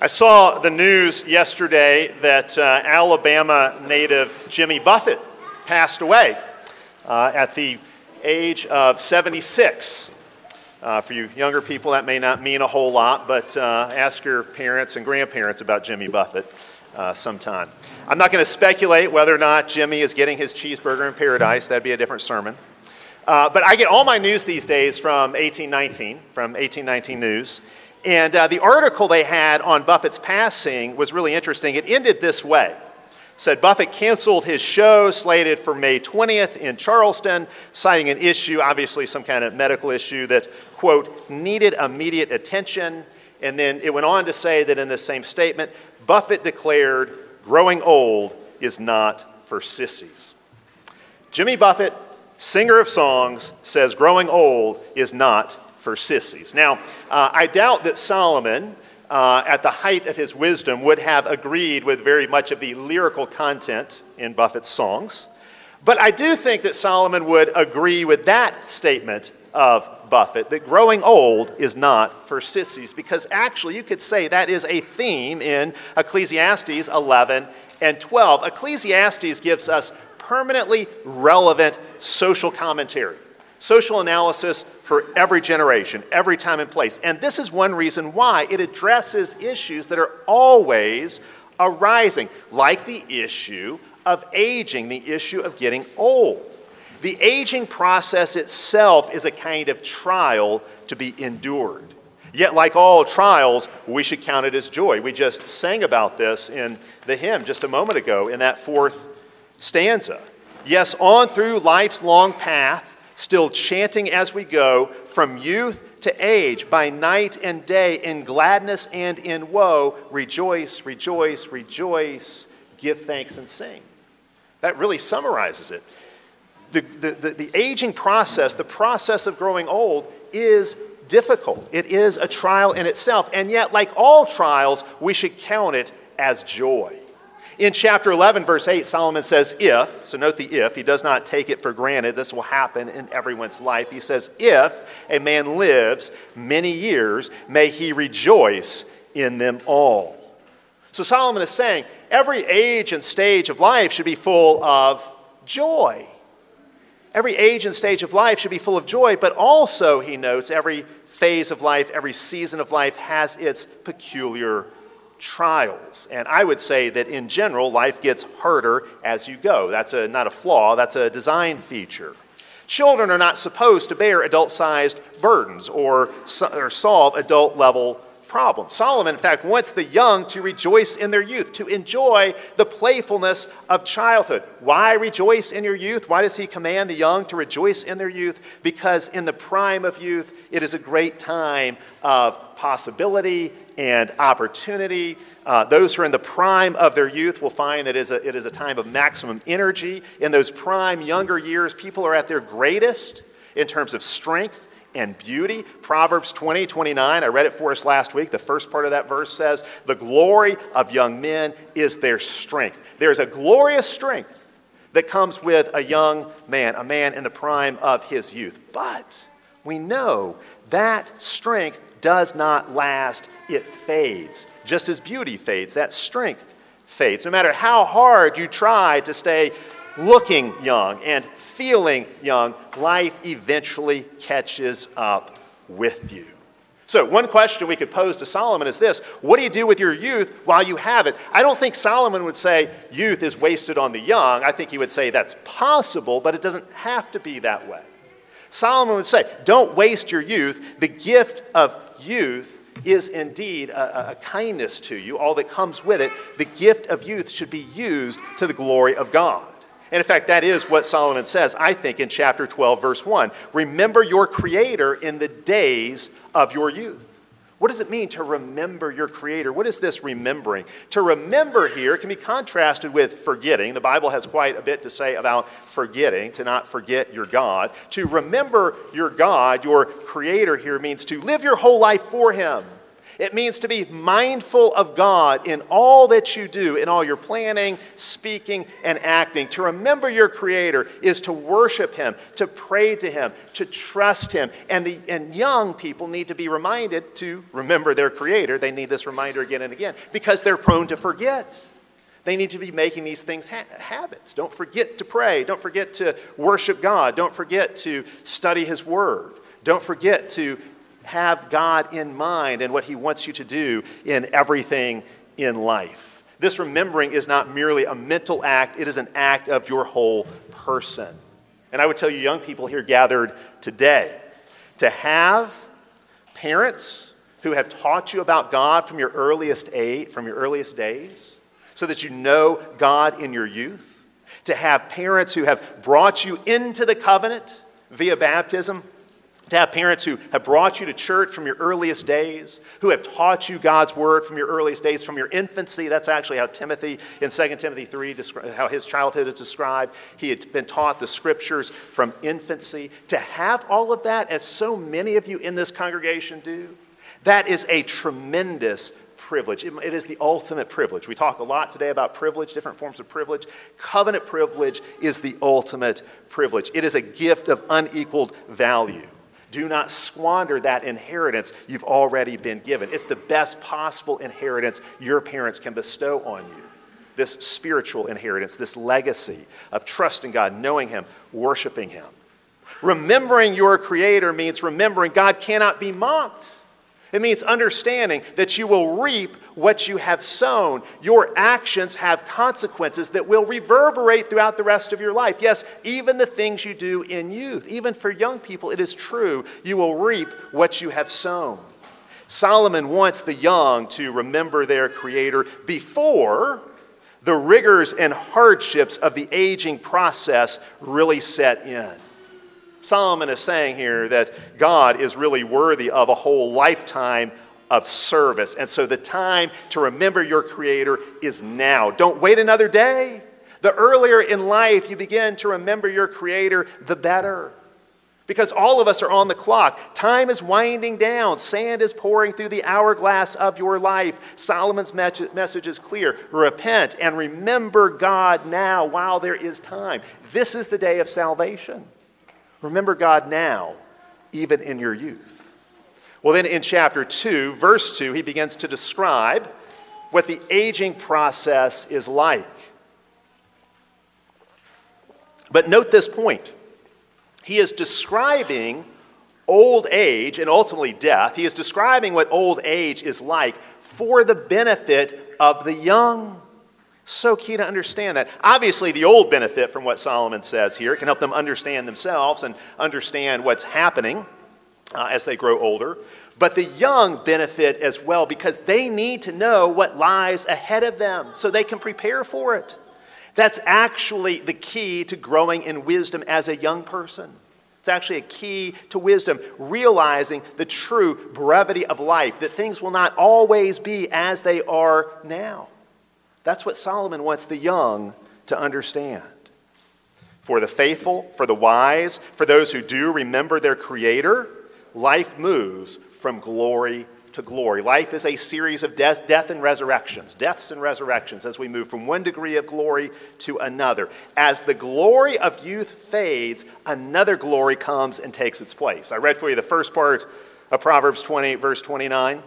I saw the news yesterday that uh, Alabama native Jimmy Buffett passed away uh, at the age of 76. Uh, for you younger people, that may not mean a whole lot, but uh, ask your parents and grandparents about Jimmy Buffett uh, sometime. I'm not going to speculate whether or not Jimmy is getting his cheeseburger in paradise. That'd be a different sermon. Uh, but I get all my news these days from 1819, from 1819 News. And uh, the article they had on Buffett's passing was really interesting. It ended this way. Said Buffett canceled his show slated for May 20th in Charleston, citing an issue, obviously some kind of medical issue that, quote, needed immediate attention. And then it went on to say that in the same statement, Buffett declared, growing old is not for sissies. Jimmy Buffett, singer of songs, says growing old is not for sissies. Now, uh, I doubt that Solomon, uh, at the height of his wisdom, would have agreed with very much of the lyrical content in Buffett's songs. But I do think that Solomon would agree with that statement of Buffett that growing old is not for sissies, because actually you could say that is a theme in Ecclesiastes 11 and 12. Ecclesiastes gives us permanently relevant social commentary social analysis for every generation, every time and place. And this is one reason why it addresses issues that are always arising, like the issue of aging, the issue of getting old. The aging process itself is a kind of trial to be endured. Yet, like all trials, we should count it as joy. We just sang about this in the hymn just a moment ago in that fourth stanza. Yes, on through life's long path, still chanting as we go from youth to age, by night and day, in gladness and in woe, rejoice, rejoice, rejoice, give thanks and sing. That really summarizes it. The, the, the, the aging process, the process of growing old, is difficult. It is a trial in itself. And yet, like all trials, we should count it as joy. In chapter 11, verse 8, Solomon says, If, so note the if, he does not take it for granted, this will happen in everyone's life. He says, If a man lives many years, may he rejoice in them all. So Solomon is saying, every age and stage of life should be full of joy. Every age and stage of life should be full of joy, but also, he notes, every phase of life, every season of life has its peculiar trials. And I would say that in general, life gets harder as you go. That's a, not a flaw, that's a design feature. Children are not supposed to bear adult sized burdens or, or solve adult level problems. Solomon, in fact, wants the young to rejoice in their youth, to enjoy the playfulness of childhood. Why rejoice in your youth? Why does he command the young to rejoice in their youth? Because in the prime of youth, it is a great time of possibility and opportunity. Uh, those who are in the prime of their youth will find that it is, a, it is a time of maximum energy. In those prime younger years, people are at their greatest in terms of strength and beauty. Proverbs 20, 29, I read it for us last week. The first part of that verse says, The glory of young men is their strength. There's a glorious strength that comes with a young man, a man in the prime of his youth. But we know that strength does not last, it fades. Just as beauty fades, that strength fades. No matter how hard you try to stay looking young and feeling young, life eventually catches up with you. So, one question we could pose to Solomon is this What do you do with your youth while you have it? I don't think Solomon would say youth is wasted on the young. I think he would say that's possible, but it doesn't have to be that way. Solomon would say, Don't waste your youth. The gift of youth is indeed a, a, kindness to you, all that comes with it. The gift of youth should be used to the glory of God. And in fact, that is what Solomon says, I think, in chapter 12, verse 1. Remember your Creator in the days of your youth. What does it mean to remember your Creator? What is this remembering? To remember here can be contrasted with forgetting. The Bible has quite a bit to say about forgetting, to not forget your God. To remember your God, your Creator here, means to live your whole life for Him. It means to be mindful of God in all that you do, in all your planning, speaking, and acting. To remember your Creator is to worship Him, to pray to Him, to trust Him. And, the, and young people need to be reminded to remember their Creator. They need this reminder again and again because they're prone to forget. They need to be making these things ha- habits. Don't forget to pray. Don't forget to worship God. Don't forget to study His Word. Don't forget to have God in mind and what He wants you to do in everything in life. This remembering is not merely a mental act, it is an act of your whole person. And I would tell you, young people here gathered today, to have parents who have taught you about God from your earliest age, from your earliest days, so that you know God in your youth, to have parents who have brought you into the covenant via baptism, to have parents who have brought you to church from your earliest days, who have taught you God's word from your earliest days, from your infancy. That's actually how Timothy, in 2 Timothy 3, how his childhood is described. He had been taught the scriptures from infancy. To have all of that, as so many of you in this congregation do, that is a tremendous privilege. it is the ultimate privilege. We talk a lot today about privilege, different forms of privilege. Covenant privilege is the ultimate privilege, it is a gift of unequaled value. Do not squander that inheritance you've already been given. It's the best possible inheritance your parents can bestow on you. This spiritual inheritance, this legacy of trusting God, knowing Him, worshiping Him. Remembering your Creator means remembering God cannot be mocked. It means understanding that you will reap what you have sown. Your actions have consequences that will reverberate throughout the rest of your life. Yes, even the things you do in youth, even for young people, it is true. You will reap what you have sown. Solomon wants the young to remember their Creator before the rigors and hardships of the aging process really set in. Solomon is saying here that God is really worthy of a whole lifetime of service. And so the time to remember your Creator is now. Don't wait another day. The earlier in life you begin to remember your Creator, the better. Because all of us are on the clock. Time is winding down. Sand is pouring through the hourglass of your life. Solomon's message is clear repent and remember God now while there is time. This is the day of salvation. Remember God now, even in your youth. Well, then in chapter 2, verse 2, he begins to describe what the aging process is like. But note this point he is describing old age and ultimately death. He is describing what old age is like for the benefit of the young. So key to understand that. Obviously, the old benefit from what Solomon says here can help them understand themselves and understand what's happening uh, as they grow older. But the young benefit as well because they need to know what lies ahead of them so they can prepare for it. That's actually the key to growing in wisdom as a young person. It's actually a key to wisdom, realizing the true brevity of life, that things will not always be as they are now. That's what Solomon wants the young to understand. For the faithful, for the wise, for those who do remember their Creator, life moves from glory to glory. Life is a series of death, death and resurrections, deaths and resurrections as we move from one degree of glory to another. As the glory of youth fades, another glory comes and takes its place. I read for you the first part of Proverbs 28, verse 29.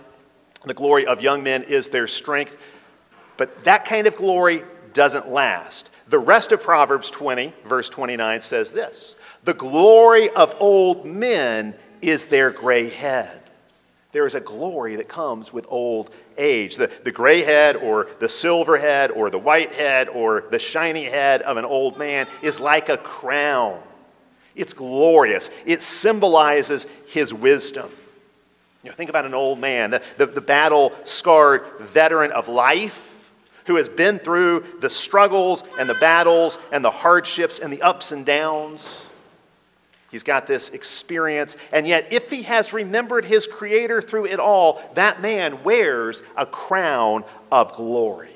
The glory of young men is their strength. But that kind of glory doesn't last. The rest of Proverbs 20, verse 29, says this The glory of old men is their gray head. There is a glory that comes with old age. The, the gray head, or the silver head, or the white head, or the shiny head of an old man is like a crown. It's glorious, it symbolizes his wisdom. You know, think about an old man, the, the, the battle scarred veteran of life who has been through the struggles and the battles and the hardships and the ups and downs. He's got this experience, and yet, if he has remembered his Creator through it all, that man wears a crown of glory.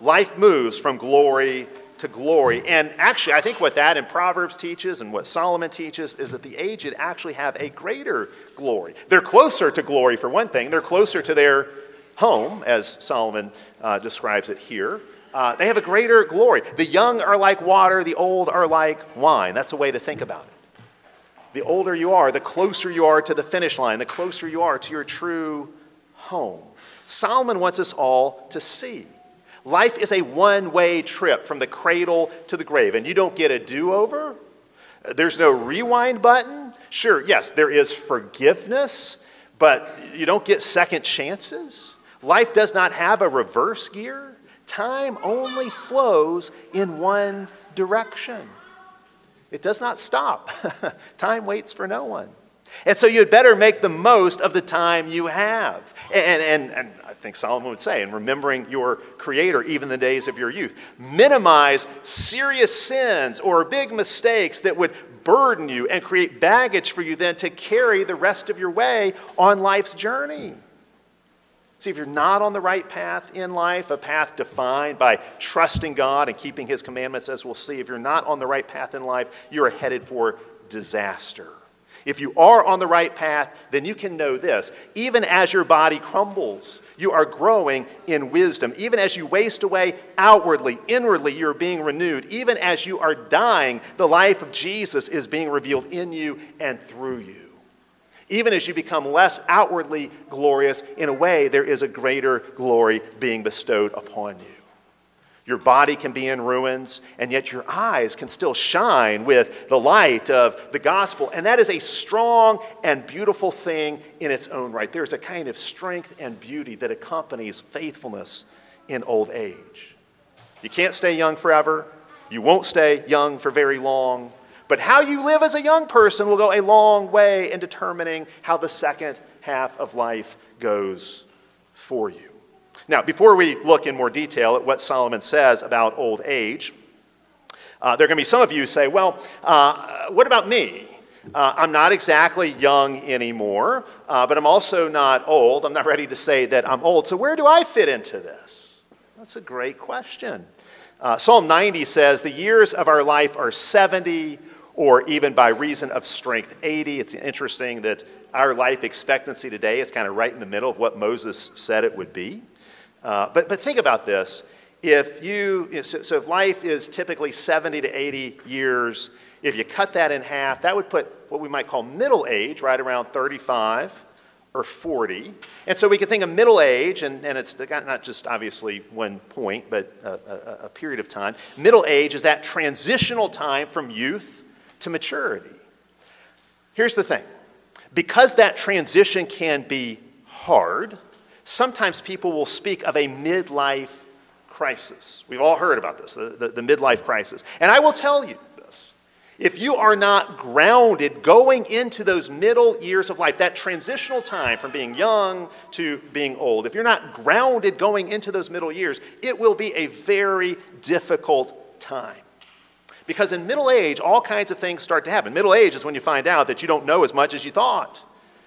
Life moves from glory to glory. And actually, I think what that in Proverbs teaches and what Solomon teaches is that the aged actually have a greater glory. They're closer to glory, for one thing, they're closer to their home, as Solomon uh, describes it here. Uh, they have a greater glory. The young are like water, the old are like wine. That's a way to think about it. The older you are, the closer you are to the finish line, the closer you are to your true home. Solomon wants us all to see. Life is a one way trip from the cradle to the grave, and you don't get a do over. There's no rewind button. Sure, yes, there is forgiveness, but you don't get second chances. Life does not have a reverse gear. Time only flows in one direction. It does not stop. time waits for no one. And so you'd better make the most of the time you have. And, and, and I think Solomon would say, in remembering your Creator even the days of your youth, minimize serious sins or big mistakes that would burden you and create baggage for you then to carry the rest of your way on life's journey. See, if you're not on the right path in life, a path defined by trusting God and keeping His commandments, as we'll see, if you're not on the right path in life, you are headed for disaster. If you are on the right path, then you can know this. Even as your body crumbles, you are growing in wisdom. Even as you waste away outwardly, inwardly, you're being renewed. Even as you are dying, the life of Jesus is being revealed in you and through you. Even as you become less outwardly glorious, in a way, there is a greater glory being bestowed upon you. Your body can be in ruins, and yet your eyes can still shine with the light of the gospel. And that is a strong and beautiful thing in its own right. There's a kind of strength and beauty that accompanies faithfulness in old age. You can't stay young forever, you won't stay young for very long. But how you live as a young person will go a long way in determining how the second half of life goes for you. Now, before we look in more detail at what Solomon says about old age, uh, there are going to be some of you who say, well, uh, what about me? Uh, I'm not exactly young anymore, uh, but I'm also not old. I'm not ready to say that I'm old. So, where do I fit into this? That's a great question. Uh, Psalm 90 says, The years of our life are 70, or even by reason of strength, 80. It's interesting that our life expectancy today is kind of right in the middle of what Moses said it would be. Uh, but, but think about this. If you, so, so if life is typically 70 to 80 years, if you cut that in half, that would put what we might call middle age right around 35 or 40. And so we can think of middle age, and, and it's not just obviously one point, but a, a, a, period of time. Middle age is that transitional time from youth to maturity. Here's the thing because that transition can be hard, sometimes people will speak of a midlife crisis. We've all heard about this, the, the, the, midlife crisis. And I will tell you this if you are not grounded going into those middle years of life, that transitional time from being young to being old, if you're not grounded going into those middle years, it will be a very difficult time. Because in middle age, all kinds of things start to happen. Middle age is when you find out that you don't know as much as you thought.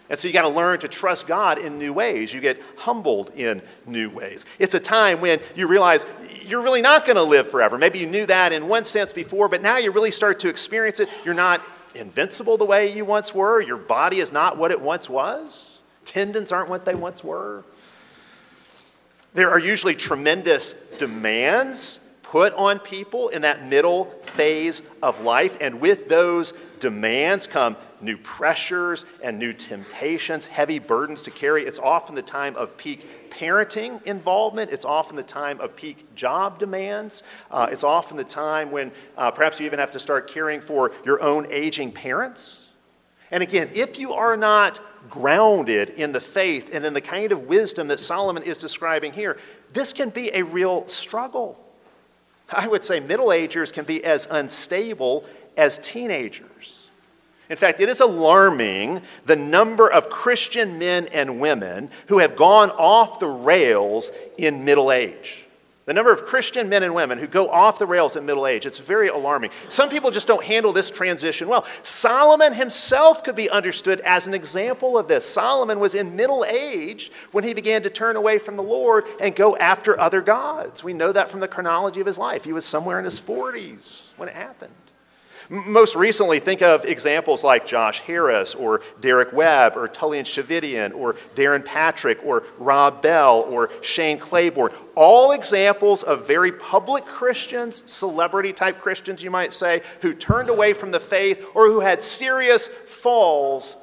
And so you got to learn to trust God in new ways. You get humbled in new ways. It's a time when you realize you're really not going to live forever. Maybe you knew that in one sense before, but now you really start to experience it. You're not invincible the way you once were. Your body is not what it once was. Tendons aren't what they once were. There are usually tremendous demands put on people in that middle phase of life, and with those demands come new pressures and new temptations, heavy burdens to carry. It's often the time of peak parenting involvement. It's often the time of peak job demands. Uh, it's often the time when uh, perhaps you even have to start caring for your own aging parents. And again, if you are not grounded in the faith and in the kind of wisdom that Solomon is describing here, this can be a real struggle. I would say middle agers can be as unstable as teenagers. In fact, it is alarming the number of Christian men and women who have gone off the rails in middle age. The number of Christian men and women who go off the rails in middle age, it's very alarming. Some people just don't handle this transition well. Solomon himself could be understood as an example of this. Solomon was in middle age when he began to turn away from the Lord and go after other gods. We know that from the chronology of his life. He was somewhere in his 40s when it happened. Most recently, think of examples like Josh Harris or Derek Webb or Tullian Tchividjian or Darrin Patrick or Rob Bell or Shane Claiborne. All examples of very public Christians, celebrity type Christians, you might say, who turned away from the faith or who had serious falls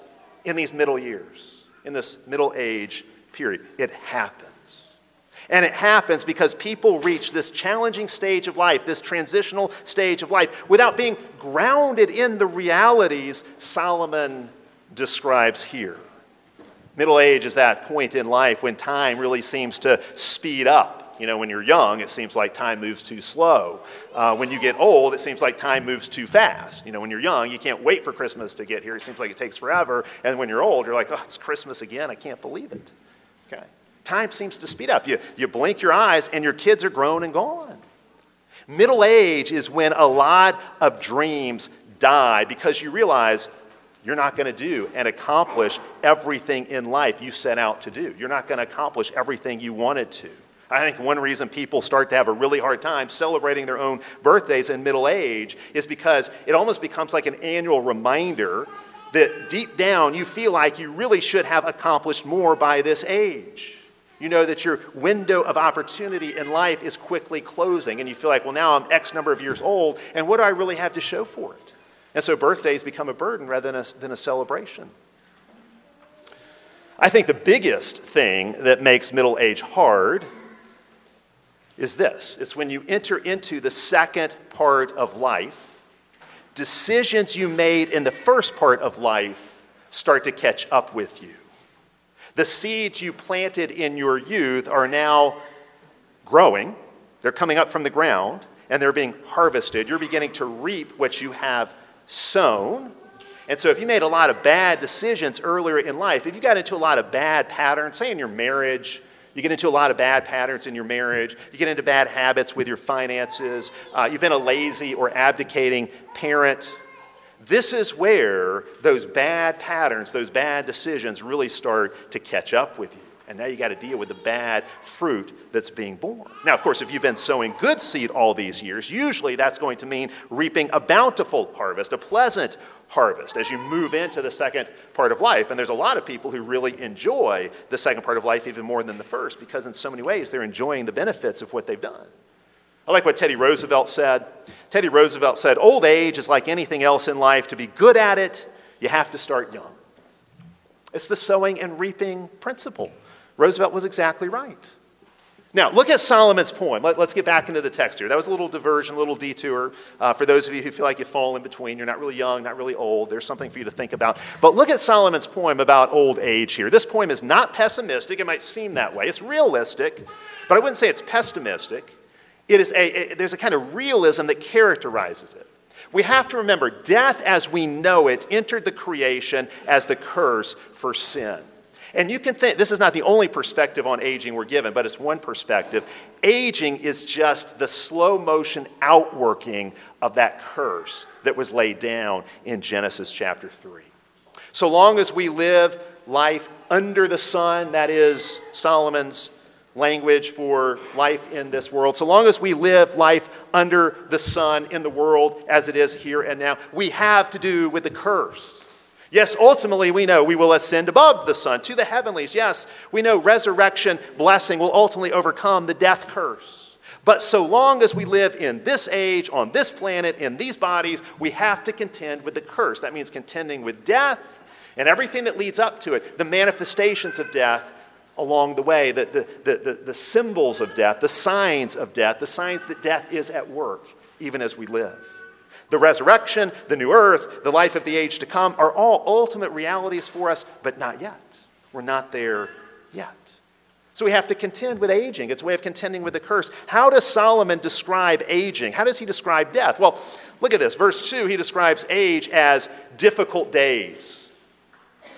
in these middle years, in this middle age period. It happened. And it happens because people reach this challenging stage of life, this transitional stage of life, without being grounded in the realities Solomon describes here. Middle age is that point in life when time really seems to speed up. You know, when you're young, it seems like time moves too slow. Uh, when you get old, it seems like time moves too fast. You know, when you're young, you can't wait for Christmas to get here. It seems like it takes forever. And when you're old, you're like, oh, it's Christmas again. I can't believe it. Okay time seems to speed up. You, you blink your eyes and your kids are grown and gone. Middle age is when a lot of dreams die because you realize you're not going to do and accomplish everything in life you set out to do. You're not going to accomplish everything you wanted to. I think one reason people start to have a really hard time celebrating their own birthdays in middle age is because it almost becomes like an annual reminder that deep down you feel like you really should have accomplished more by this age. You know that your window of opportunity in life is quickly closing, and you feel like, well, now I'm X number of years old, and what do I really have to show for it? And so birthdays become a burden rather than a, than a celebration. I think the biggest thing that makes middle age hard is this it's when you enter into the second part of life, decisions you made in the first part of life start to catch up with you. The seeds you planted in your youth are now growing, they're coming up from the ground, and they're being harvested. You're beginning to reap what you have sown. And so, if you made a lot of bad decisions earlier in life, if you got into a lot of bad patterns, say in your marriage, you get into a lot of bad patterns in your marriage, you get into bad habits with your finances, uh, you've been a lazy or abdicating parent, this is where those bad patterns, those bad decisions really start to catch up with you. And now you got to deal with the bad fruit that's being born. Now, of course, if you've been sowing good seed all these years, usually that's going to mean reaping a bountiful harvest, a pleasant harvest as you move into the second part of life. And there's a lot of people who really enjoy the second part of life even more than the first because, in so many ways, they're enjoying the benefits of what they've done. I like what Teddy Roosevelt said. Teddy Roosevelt said, Old age is like anything else in life. To be good at it, you have to start young. It's the sowing and reaping principle. Roosevelt was exactly right. Now, look at Solomon's poem. Let, us get back into the text here. That was a little diversion, a little detour. Uh, for those of you who feel like you fall in between, you're not really young, not really old, there's something for you to think about. But look at Solomon's poem about old age here. This poem is not pessimistic. It might seem that way. It's realistic, but I wouldn't say it's pessimistic. It is a, a, there's a kind of realism that characterizes it. We have to remember death as we know it entered the creation as the curse for sin. And you can think, this is not the only perspective on aging we're given, but it's one perspective. Aging is just the slow motion outworking of that curse that was laid down in Genesis chapter 3. So long as we live life under the sun, that is Solomon's language for life in this world. So long as we live life under the sun in the world as it is here and now, we have to do with the curse. Yes, ultimately, we know we will ascend above the sun to the heavenlies. Yes, we know resurrection blessing will ultimately overcome the death curse. But so long as we live in this age, on this planet, in these bodies, we have to contend with the curse. That means contending with death and everything that leads up to it, the manifestations of death, along the way, the, the, the, the, symbols of death, the signs of death, the signs that death is at work even as we live. The resurrection, the new earth, the life of the age to come are all ultimate realities for us, but not yet. We're not there yet. So we have to contend with aging. It's a way of contending with the curse. How does Solomon describe aging? How does he describe death? Well, look at this. Verse 2, he describes age as difficult days.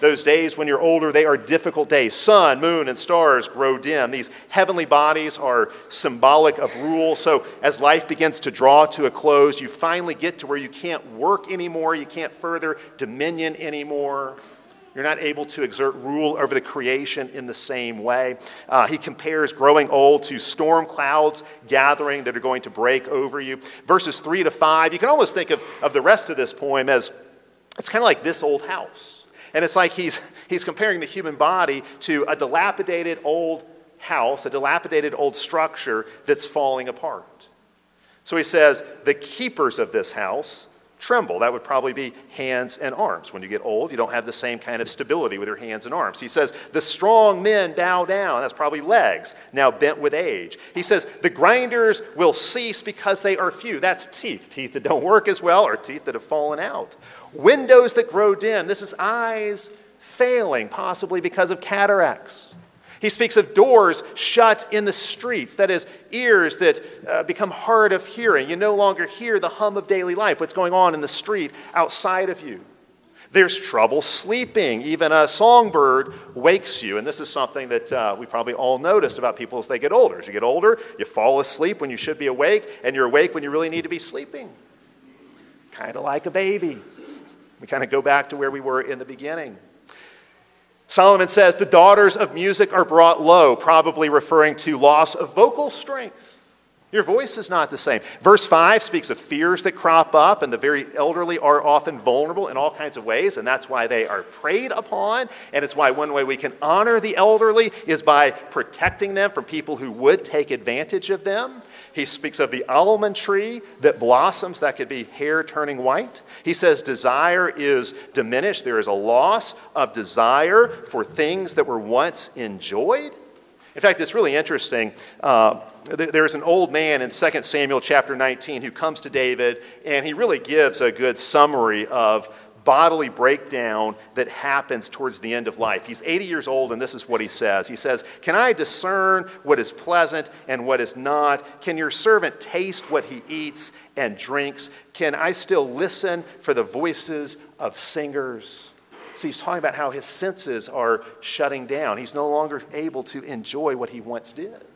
Those days when you're older, they are difficult days. Sun, moon, and stars grow dim. These heavenly bodies are symbolic of rule. So as life begins to draw to a close, you finally get to where you can't work anymore, you can't further dominion anymore. You're not able to exert rule over the creation in the same way. Uh, he compares growing old to storm clouds gathering that are going to break over you. Verses 3 to 5, you can almost think of, of the rest of this poem as it's kind of like this old house. And it's like he's, he's comparing the human body to a dilapidated old house, a dilapidated old structure that's falling apart. So he says, The keepers of this house tremble. That would probably be hands and arms. When you get old, you don't have the same kind of stability with your hands and arms. He says, The strong men bow down. That's probably legs, now bent with age. He says, The grinders will cease because they are few. That's teeth. Teeth that don't work as well or teeth that have fallen out. Windows that grow dim. This is eyes failing, possibly because of cataracts. He speaks of doors shut in the streets, that is, ears that uh, become hard of hearing. You no longer hear the hum of daily life, what's going on in the street outside of you. There's trouble sleeping. Even a songbird wakes you. And this is something that uh, we probably all noticed about people as they get older. As you get older, you fall asleep when you should be awake, and you're awake when you really need to be sleeping. Kind of like a baby. We kind of go back to where we were in the beginning. Solomon says the daughters of music are brought low, probably referring to loss of vocal strength. Your voice is not the same. Verse 5 speaks of fears that crop up, and the very elderly are often vulnerable in all kinds of ways, and that's why they are preyed upon. And it's why one way we can honor the elderly is by protecting them from people who would take advantage of them. He speaks of the almond tree that blossoms, that could be hair turning white. He says desire is diminished. There is a loss of desire for things that were once enjoyed. In fact, it's really interesting. Uh, there's an old man in 2 Samuel chapter 19 who comes to David, and he really gives a good summary of bodily breakdown that happens towards the end of life. He's 80 years old, and this is what he says He says, Can I discern what is pleasant and what is not? Can your servant taste what he eats and drinks? Can I still listen for the voices of singers? So he's talking about how his senses are shutting down. He's no longer able to enjoy what he once did.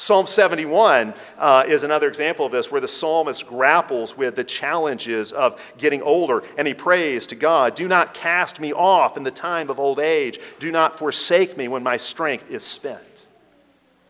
Psalm 71 uh, is another example of this, where the psalmist grapples with the challenges of getting older, and he prays to God Do not cast me off in the time of old age, do not forsake me when my strength is spent.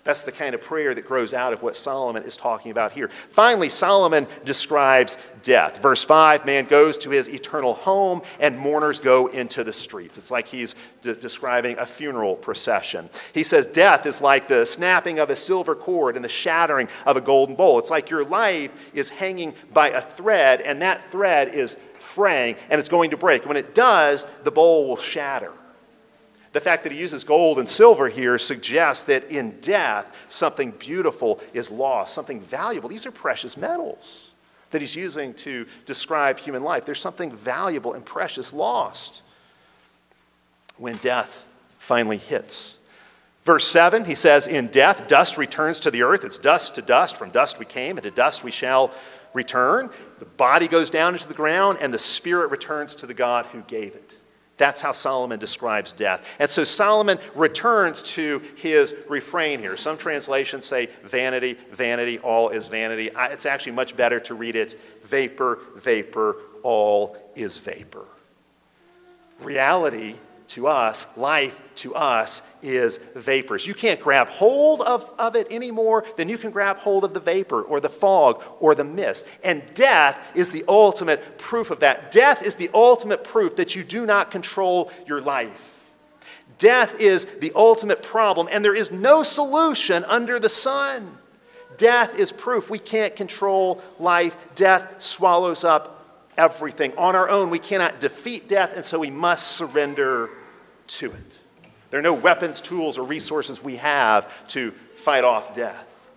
That's the kind of prayer that grows out of what Solomon is talking about here. Finally, Solomon describes death. Verse 5 man goes to his eternal home, and mourners go into the streets. It's like he's de- describing a funeral procession. He says, Death is like the snapping of a silver cord and the shattering of a golden bowl. It's like your life is hanging by a thread, and that thread is fraying, and it's going to break. When it does, the bowl will shatter. The fact that he uses gold and silver here suggests that in death, something beautiful is lost, something valuable. These are precious metals that he's using to describe human life. There's something valuable and precious lost when death finally hits. Verse 7, he says, In death, dust returns to the earth. It's dust to dust. From dust we came, and to dust we shall return. The body goes down into the ground, and the spirit returns to the God who gave it. That's how Solomon describes death. And so Solomon returns to his refrain here. Some translations say vanity, vanity, all is vanity. It's actually much better to read it vapor, vapor, all is vapor. Reality to us, life to us is vapors. You can't grab hold of, of it any more than you can grab hold of the vapor or the fog or the mist. And death is the ultimate proof of that. Death is the ultimate proof that you do not control your life. Death is the ultimate problem, and there is no solution under the sun. Death is proof we can't control life. Death swallows up everything. On our own, we cannot defeat death, and so we must surrender to it. There are no weapons, tools, or resources we have to fight off death.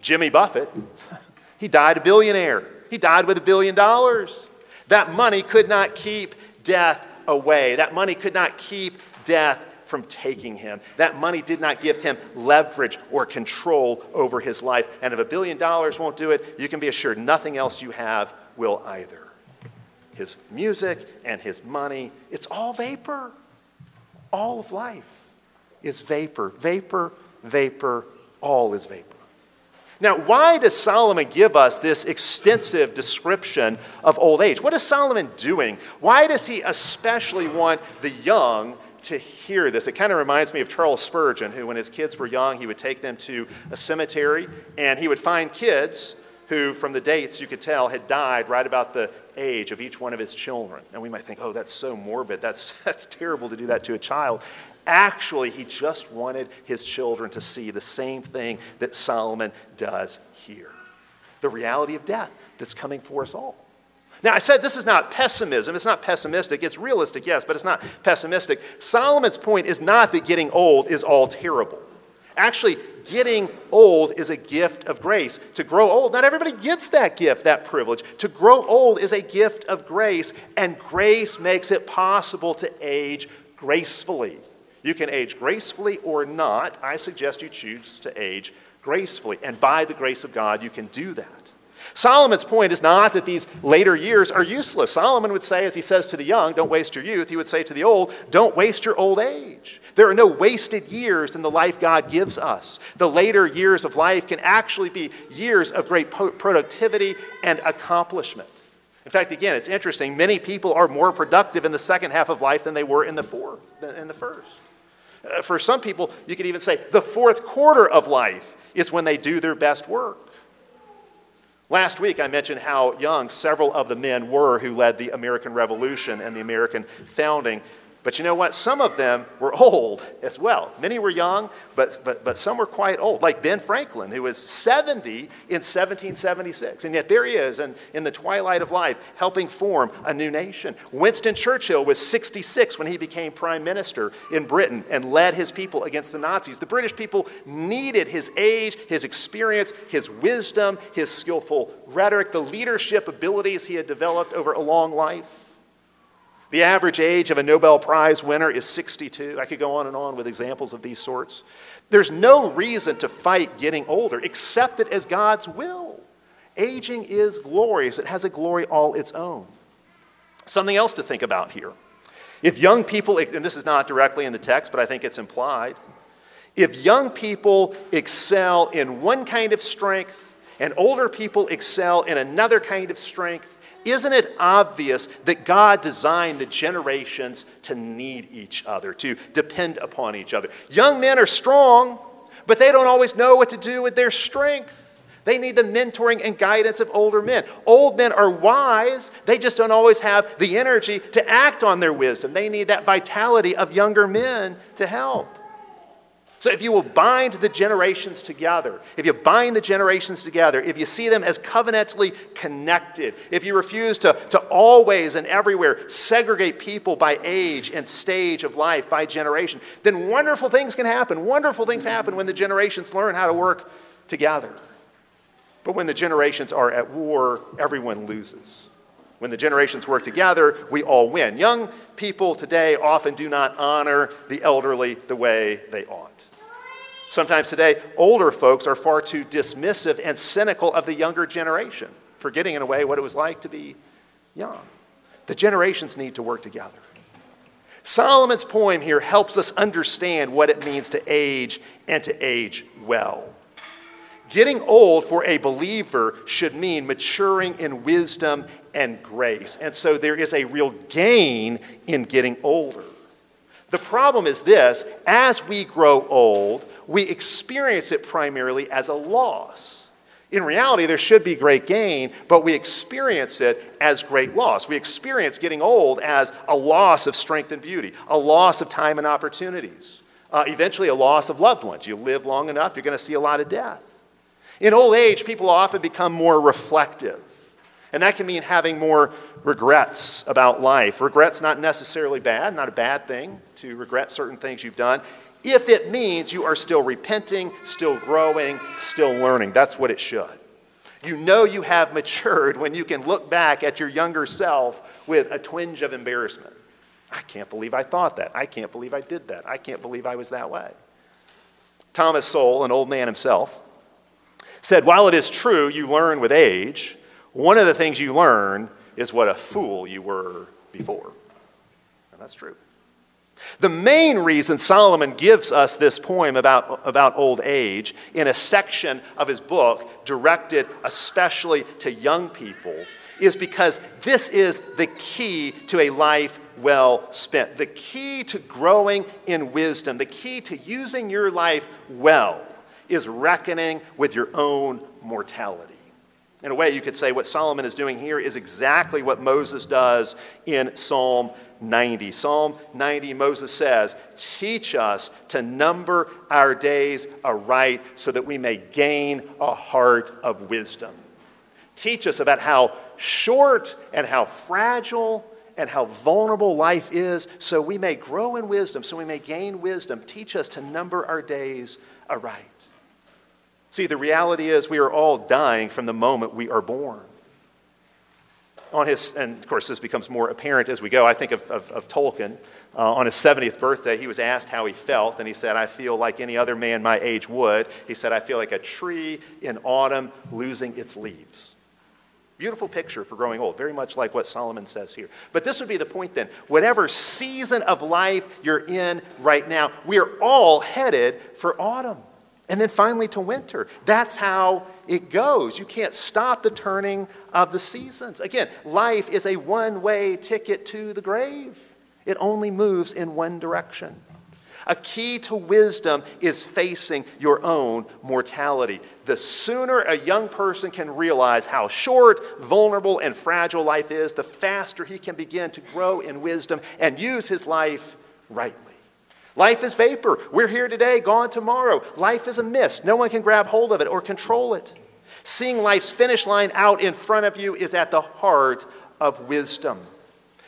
Jimmy Buffett, he died a billionaire. He died with a billion dollars. That money could not keep death away. That money could not keep death from taking him. That money did not give him leverage or control over his life. And if a billion dollars won't do it, you can be assured nothing else you have will either. His music and his money, it's all vapor. All of life is vapor, vapor, vapor, all is vapor. Now, why does Solomon give us this extensive description of old age? What is Solomon doing? Why does he especially want the young to hear this? It kind of reminds me of Charles Spurgeon, who, when his kids were young, he would take them to a cemetery and he would find kids who, from the dates you could tell, had died right about the age of each one of his children. And we might think, oh, that's so morbid. That's, that's terrible to do that to a child. Actually, he just wanted his children to see the same thing that Solomon does here the reality of death that's coming for us all. Now, I said this is not pessimism. It's not pessimistic. It's realistic, yes, but it's not pessimistic. Solomon's point is not that getting old is all terrible. Actually, getting old is a gift of grace. To grow old, not everybody gets that gift, that privilege. To grow old is a gift of grace, and grace makes it possible to age gracefully. You can age gracefully or not. I suggest you choose to age gracefully. And by the grace of God, you can do that. Solomon's point is not that these later years are useless. Solomon would say, as he says to the young, don't waste your youth. He would say to the old, don't waste your old age. There are no wasted years in the life God gives us. The later years of life can actually be years of great productivity and accomplishment. In fact, again, it's interesting. Many people are more productive in the second half of life than they were in the fourth, in the first. Uh, for some people, you could even say the fourth quarter of life is when they do their best work. Last week, I mentioned how young several of the men were who led the American Revolution and the American founding. But you know what? Some of them were old as well. Many were young, but, but, but some were quite old, like Ben Franklin, who was 70 in 1776. And yet there he is in, in the twilight of life, helping form a new nation. Winston Churchill was 66 when he became prime minister in Britain and led his people against the Nazis. The British people needed his age, his experience, his wisdom, his skillful rhetoric, the leadership abilities he had developed over a long life. The average age of a Nobel Prize winner is 62. I could go on and on with examples of these sorts. There's no reason to fight getting older, accept it as God's will. Aging is glorious, it has a glory all its own. Something else to think about here. If young people, and this is not directly in the text, but I think it's implied, if young people excel in one kind of strength and older people excel in another kind of strength, isn't it obvious that God designed the generations to need each other, to depend upon each other? Young men are strong, but they don't always know what to do with their strength. They need the mentoring and guidance of older men. Old men are wise, they just don't always have the energy to act on their wisdom. They need that vitality of younger men to help. So, if you will bind the generations together, if you bind the generations together, if you see them as covenantally connected, if you refuse to, to always and everywhere segregate people by age and stage of life, by generation, then wonderful things can happen. Wonderful things happen when the generations learn how to work together. But when the generations are at war, everyone loses. When the generations work together, we all win. Young people today often do not honor the elderly the way they ought. Sometimes today, older folks are far too dismissive and cynical of the younger generation, forgetting in a way what it was like to be young. The generations need to work together. Solomon's poem here helps us understand what it means to age and to age well. Getting old for a believer should mean maturing in wisdom and grace. And so there is a real gain in getting older. The problem is this as we grow old, we experience it primarily as a loss. In reality, there should be great gain, but we experience it as great loss. We experience getting old as a loss of strength and beauty, a loss of time and opportunities, uh, eventually, a loss of loved ones. You live long enough, you're going to see a lot of death. In old age, people often become more reflective. And that can mean having more regrets about life. Regret's not necessarily bad, not a bad thing to regret certain things you've done, if it means you are still repenting, still growing, still learning. That's what it should. You know you have matured when you can look back at your younger self with a twinge of embarrassment. I can't believe I thought that. I can't believe I did that. I can't believe I was that way. Thomas Sowell, an old man himself, said, While it is true you learn with age, one of the things you learn is what a fool you were before. And that's true. The main reason Solomon gives us this poem about, about old age in a section of his book directed especially to young people is because this is the key to a life well spent. The key to growing in wisdom, the key to using your life well, is reckoning with your own mortality. In a way, you could say what Solomon is doing here is exactly what Moses does in Psalm 90. Psalm 90, Moses says, Teach us to number our days aright so that we may gain a heart of wisdom. Teach us about how short and how fragile and how vulnerable life is so we may grow in wisdom, so we may gain wisdom. Teach us to number our days aright. See, the reality is we are all dying from the moment we are born on his, and of course, this becomes more apparent as we go. I think of, of, of Tolkien. Uh, on his 70th birthday, he was asked how he felt, and he said, I feel like any other man my age would. He said, I feel like a tree in autumn losing its leaves. Beautiful picture for growing old, very much like what Solomon says here. But this would be the point then. Whatever season of life you're in right now, we are all headed for autumn and then finally to winter. That's how it goes. You can't stop the turning of the seasons. Again, life is a one way ticket to the grave, it only moves in one direction. A key to wisdom is facing your own mortality. The sooner a young person can realize how short, vulnerable, and fragile life is, the faster he can begin to grow in wisdom and use his life rightly. Life is vapor. We're here today, gone tomorrow. Life is a mist. No one can grab hold of it or control it. Seeing life's finish line out in front of you is at the heart of wisdom.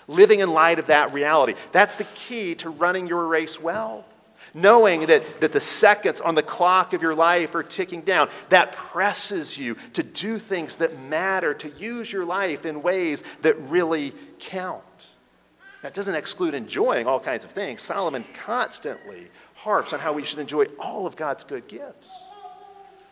Living in light of that reality. That's the key to running your race well. Knowing that, that the seconds on the clock of your life are ticking down, that presses you to do things that matter, to use your life in ways that really count. That doesn't exclude enjoying all kinds of things. Solomon constantly harps on how we should enjoy all of God's good gifts.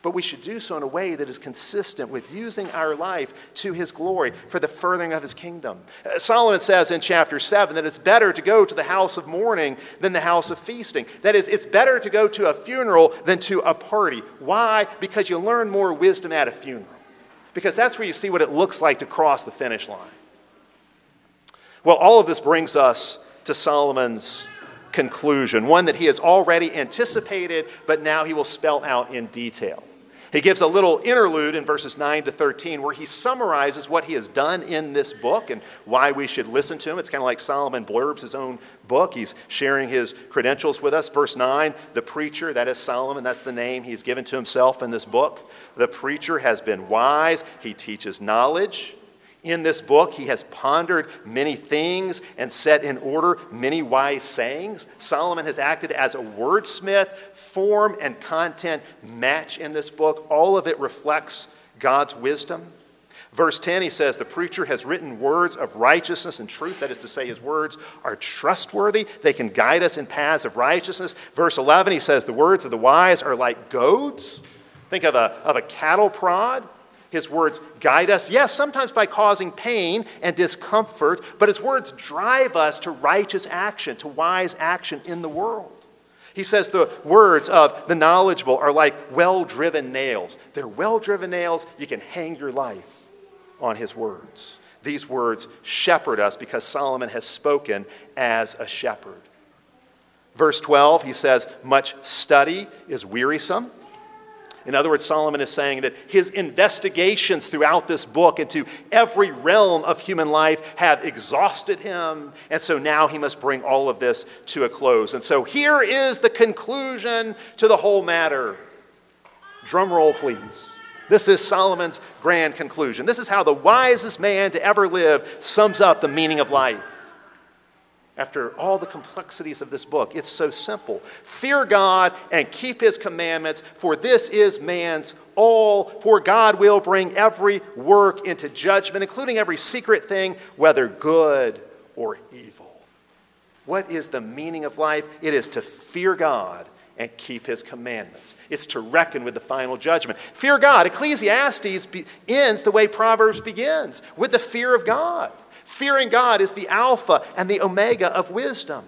But we should do so in a way that is consistent with using our life to his glory for the furthering of his kingdom. Uh, Solomon says in chapter 7 that it's better to go to the house of mourning than the house of feasting. That is, it's better to go to a funeral than to a party. Why? Because you learn more wisdom at a funeral. Because that's where you see what it looks like to cross the finish line. Well, all of this brings us to Solomon's conclusion, one that he has already anticipated, but now he will spell out in detail. He gives a little interlude in verses 9 to 13 where he summarizes what he has done in this book and why we should listen to him. It's kind of like Solomon blurbs his own book. He's sharing his credentials with us. Verse 9, the preacher, that is Solomon, that's the name he's given to himself in this book. The preacher has been wise, he teaches knowledge. In this book, he has pondered many things and set in order many wise sayings. Solomon has acted as a wordsmith. Form and content match in this book. All of it reflects God's wisdom. Verse 10, he says, The preacher has written words of righteousness and truth. That is to say, his words are trustworthy. They can guide us in paths of righteousness. Verse 11, he says, The words of the wise are like goads. Think of a, of a cattle prod. His words guide us, yes, sometimes by causing pain and discomfort, but his words drive us to righteous action, to wise action in the world. He says the words of the knowledgeable are like well driven nails. They're well driven nails, you can hang your life on his words. These words shepherd us because Solomon has spoken as a shepherd. Verse 12, he says, Much study is wearisome in other words, Solomon is saying that his investigations throughout this book into every realm of human life have exhausted him, and so now he must bring all of this to a close. And so here is the conclusion to the whole matter. Drum roll, please. This is Solomon's grand conclusion. This is how the wisest man to ever live sums up the meaning of life after all the complexities of this book. It's so simple. Fear God and keep his commandments, for this is man's all. For God will bring every work into judgment, including every secret thing, whether good or evil. What is the meaning of life? It is to fear God and keep his commandments. It's to reckon with the final judgment. Fear God. Ecclesiastes be- ends the way Proverbs begins with the fear of God. Fearing God is the alpha and the omega of wisdom.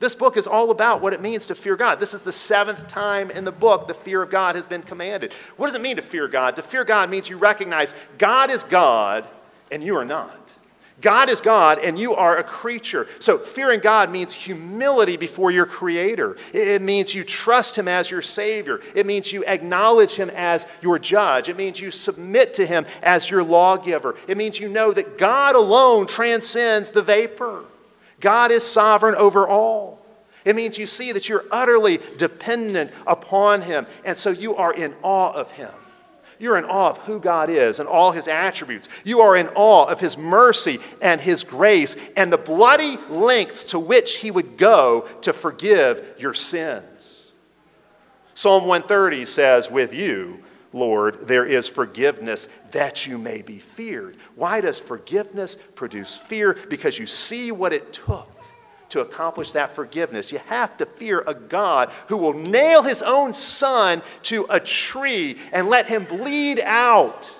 This book is all about what it means to fear God. This is the seventh time in the book the fear of God has been commanded. What does it mean to fear God? To fear God means you recognize God is God and you are not. God is God and you are a creature. So, fearing God means humility before your Creator. It means you trust Him as your Savior. It means you acknowledge Him as your judge. It means you submit to Him as your lawgiver. It means you know that God alone transcends the vapor. God is sovereign over all. It means you see that you're utterly dependent upon Him, and so you are in awe of Him. You're in awe of who God is and all His attributes. You are in awe of His mercy and His grace and the bloody lengths to which He would go to forgive your sins. Psalm 130 says, With you, Lord, there is forgiveness that you may be feared. Why does forgiveness produce fear? Because you see what it took to accomplish that forgiveness. You have to fear a God who will nail his own son to a tree and let him bleed out,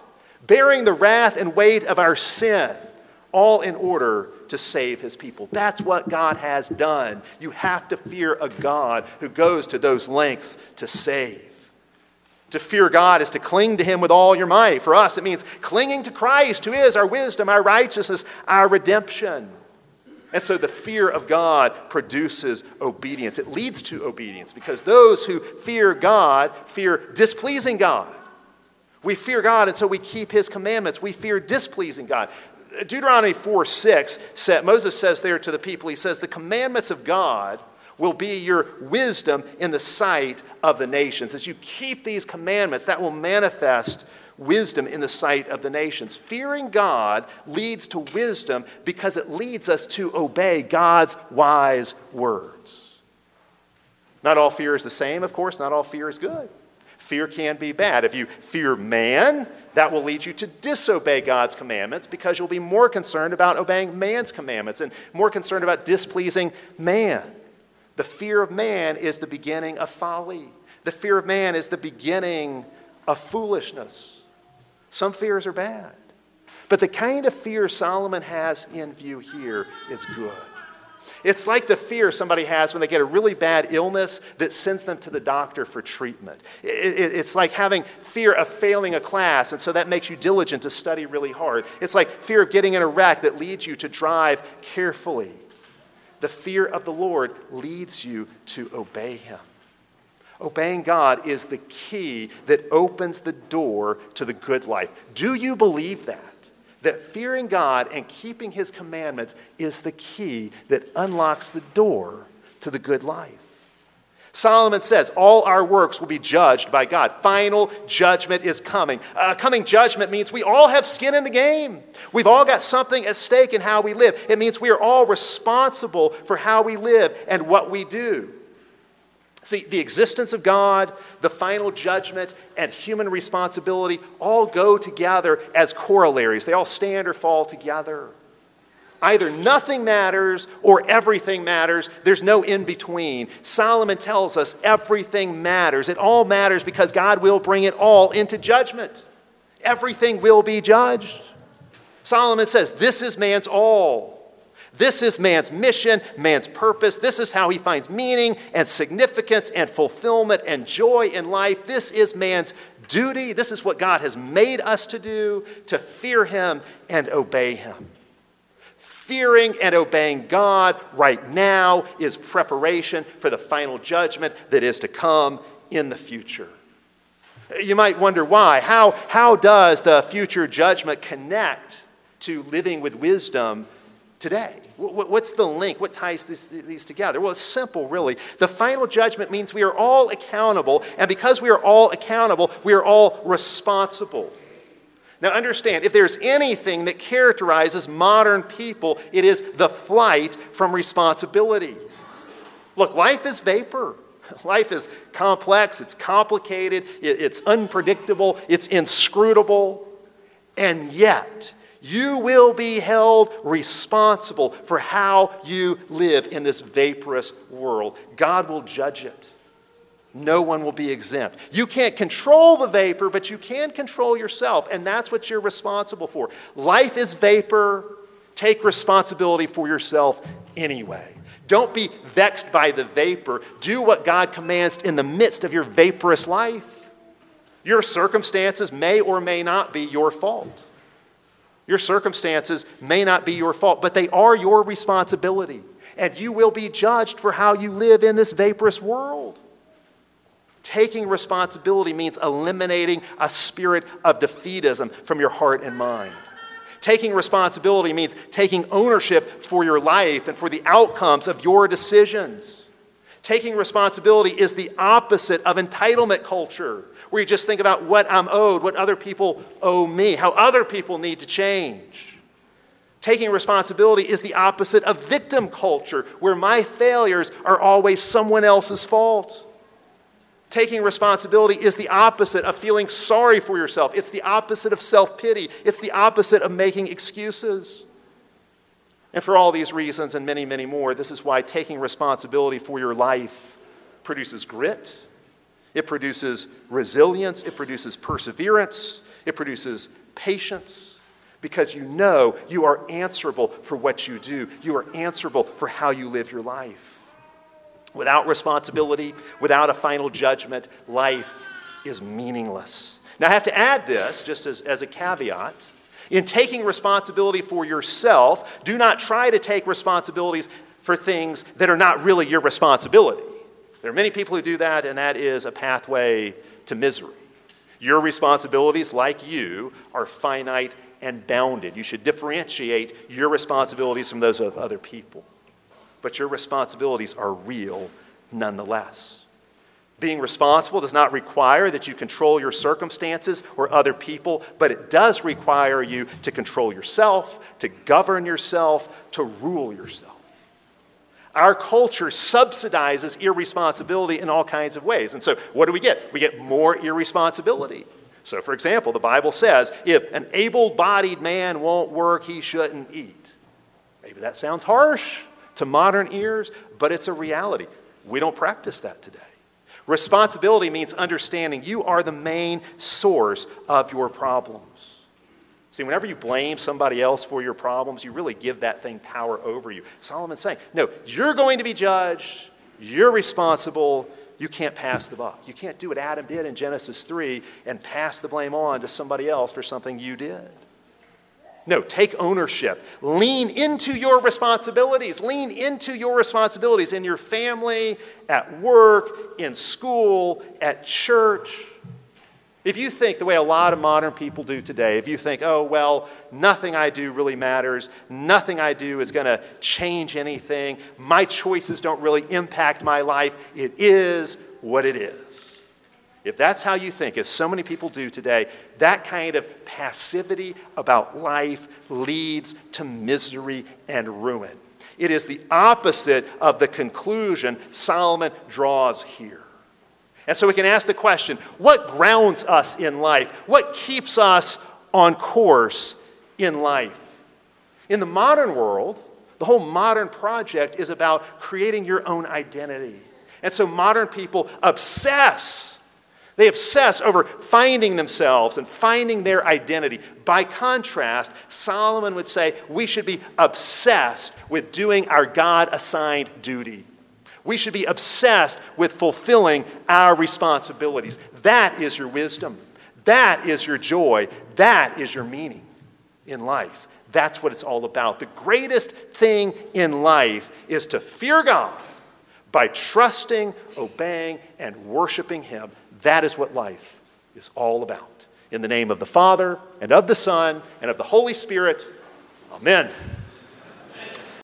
bearing the wrath and weight of our sin, all in order to save his people. That's what God has done. You have to fear a God who goes to those lengths to save. To fear God is to cling to Him with all your might. For us, it means clinging to Christ, who is our wisdom, our righteousness, our redemption. And so the fear of God produces obedience. It leads to obedience because those who fear God fear displeasing God. We fear God, and so we keep His commandments. We fear displeasing God. Deuteronomy 4 6, said, Moses says there to the people, he says, The commandments of God will be your wisdom in the sight of the nations. As you keep these commandments, that will manifest wisdom in the sight of the nations. Fearing God leads to wisdom because it leads us to obey God's wise words. Not all fear is the same, of course, not all fear is good. Fear can be bad. If you fear man, that will lead you to disobey God's commandments because you'll be more concerned about obeying man's commandments and more concerned about displeasing man. The fear of man is the beginning of folly. The fear of man is the beginning of foolishness. Some fears are bad. But the kind of fear Solomon has in view here is good. It's like the fear somebody has when they get a really bad illness that sends them to the doctor for treatment. It's like having fear of failing a class, and so that makes you diligent to study really hard. It's like fear of getting in a wreck that leads you to drive carefully. The fear of the Lord leads you to obey Him. Obeying God is the key that opens the door to the good life. Do you believe that? That fearing God and keeping His commandments is the key that unlocks the door to the good life. Solomon says, All our works will be judged by God. Final judgment is coming. Uh, coming judgment means we all have skin in the game. We've all got something at stake in how we live. It means we are all responsible for how we live and what we do. See, the existence of God, the final judgment, and human responsibility all go together as corollaries. They all stand or fall together. Either nothing matters or everything matters. There's no in between. Solomon tells us everything matters. It all matters because God will bring it all into judgment. Everything will be judged. Solomon says, This is man's all. This is man's mission, man's purpose. This is how he finds meaning and significance and fulfillment and joy in life. This is man's duty. This is what God has made us to do to fear him and obey him. Fearing and obeying God right now is preparation for the final judgment that is to come in the future. You might wonder why. How, how does the future judgment connect to living with wisdom today? What's the link? What ties these together? Well, it's simple, really. The final judgment means we are all accountable, and because we are all accountable, we are all responsible. Now, understand, if there's anything that characterizes modern people, it is the flight from responsibility. Look, life is vapor. Life is complex, it's complicated, it's unpredictable, it's inscrutable. And yet, you will be held responsible for how you live in this vaporous world. God will judge it. No one will be exempt. You can't control the vapor, but you can control yourself, and that's what you're responsible for. Life is vapor. Take responsibility for yourself anyway. Don't be vexed by the vapor. Do what God commands in the midst of your vaporous life. Your circumstances may or may not be your fault. Your circumstances may not be your fault, but they are your responsibility. And you will be judged for how you live in this vaporous world. Taking responsibility means eliminating a spirit of defeatism from your heart and mind. Taking responsibility means taking ownership for your life and for the outcomes of your decisions. Taking responsibility is the opposite of entitlement culture, where you just think about what I'm owed, what other people owe me, how other people need to change. Taking responsibility is the opposite of victim culture, where my failures are always someone else's fault. Taking responsibility is the opposite of feeling sorry for yourself. It's the opposite of self pity. It's the opposite of making excuses. And for all these reasons and many, many more, this is why taking responsibility for your life produces grit, it produces resilience, it produces perseverance, it produces patience, because you know you are answerable for what you do, you are answerable for how you live your life. Without responsibility, without a final judgment, life is meaningless. Now, I have to add this just as, as a caveat. In taking responsibility for yourself, do not try to take responsibilities for things that are not really your responsibility. There are many people who do that, and that is a pathway to misery. Your responsibilities, like you, are finite and bounded. You should differentiate your responsibilities from those of other people but your responsibilities are real nonetheless. Being responsible does not require that you control your circumstances or other people, but it does require you to control yourself, to govern yourself, to rule yourself. Our culture subsidizes irresponsibility in all kinds of ways. And so, what do we get? We get more irresponsibility. So, for example, the Bible says if an able bodied man won't work, he shouldn't eat. Maybe that sounds harsh to modern ears, but it's a reality. We don't practice that today. Responsibility means understanding you are the main source of your problems. See, whenever you blame somebody else for your problems, you really give that thing power over you. Solomon's saying, no, you're going to be judged, you're responsible, you can't pass the buck. You can't do what Adam did in Genesis 3 and pass the blame on to somebody else for something you did. No, take ownership. Lean into your responsibilities. Lean into your responsibilities in your family, at work, in school, at church. If you think the way a lot of modern people do today, if you think, oh, well, nothing I do really matters, nothing I do is going to change anything, my choices don't really impact my life, it is what it is. If that's how you think, as so many people do today, that kind of passivity about life leads to misery and ruin. It is the opposite of the conclusion Solomon draws here. And so we can ask the question what grounds us in life? What keeps us on course in life? In the modern world, the whole modern project is about creating your own identity. And so modern people obsess they obsess over finding themselves and finding their identity. By contrast, Solomon would say we should be obsessed with doing our God assigned duty. We should be obsessed with fulfilling our responsibilities. That is your wisdom. That is your joy. That is your meaning in life. That's what it's all about. The greatest thing in life is to fear God by trusting, obeying, and worshiping Him. That is what life is all about. In the name of the Father, and of the Son, and of the Holy Spirit, Amen.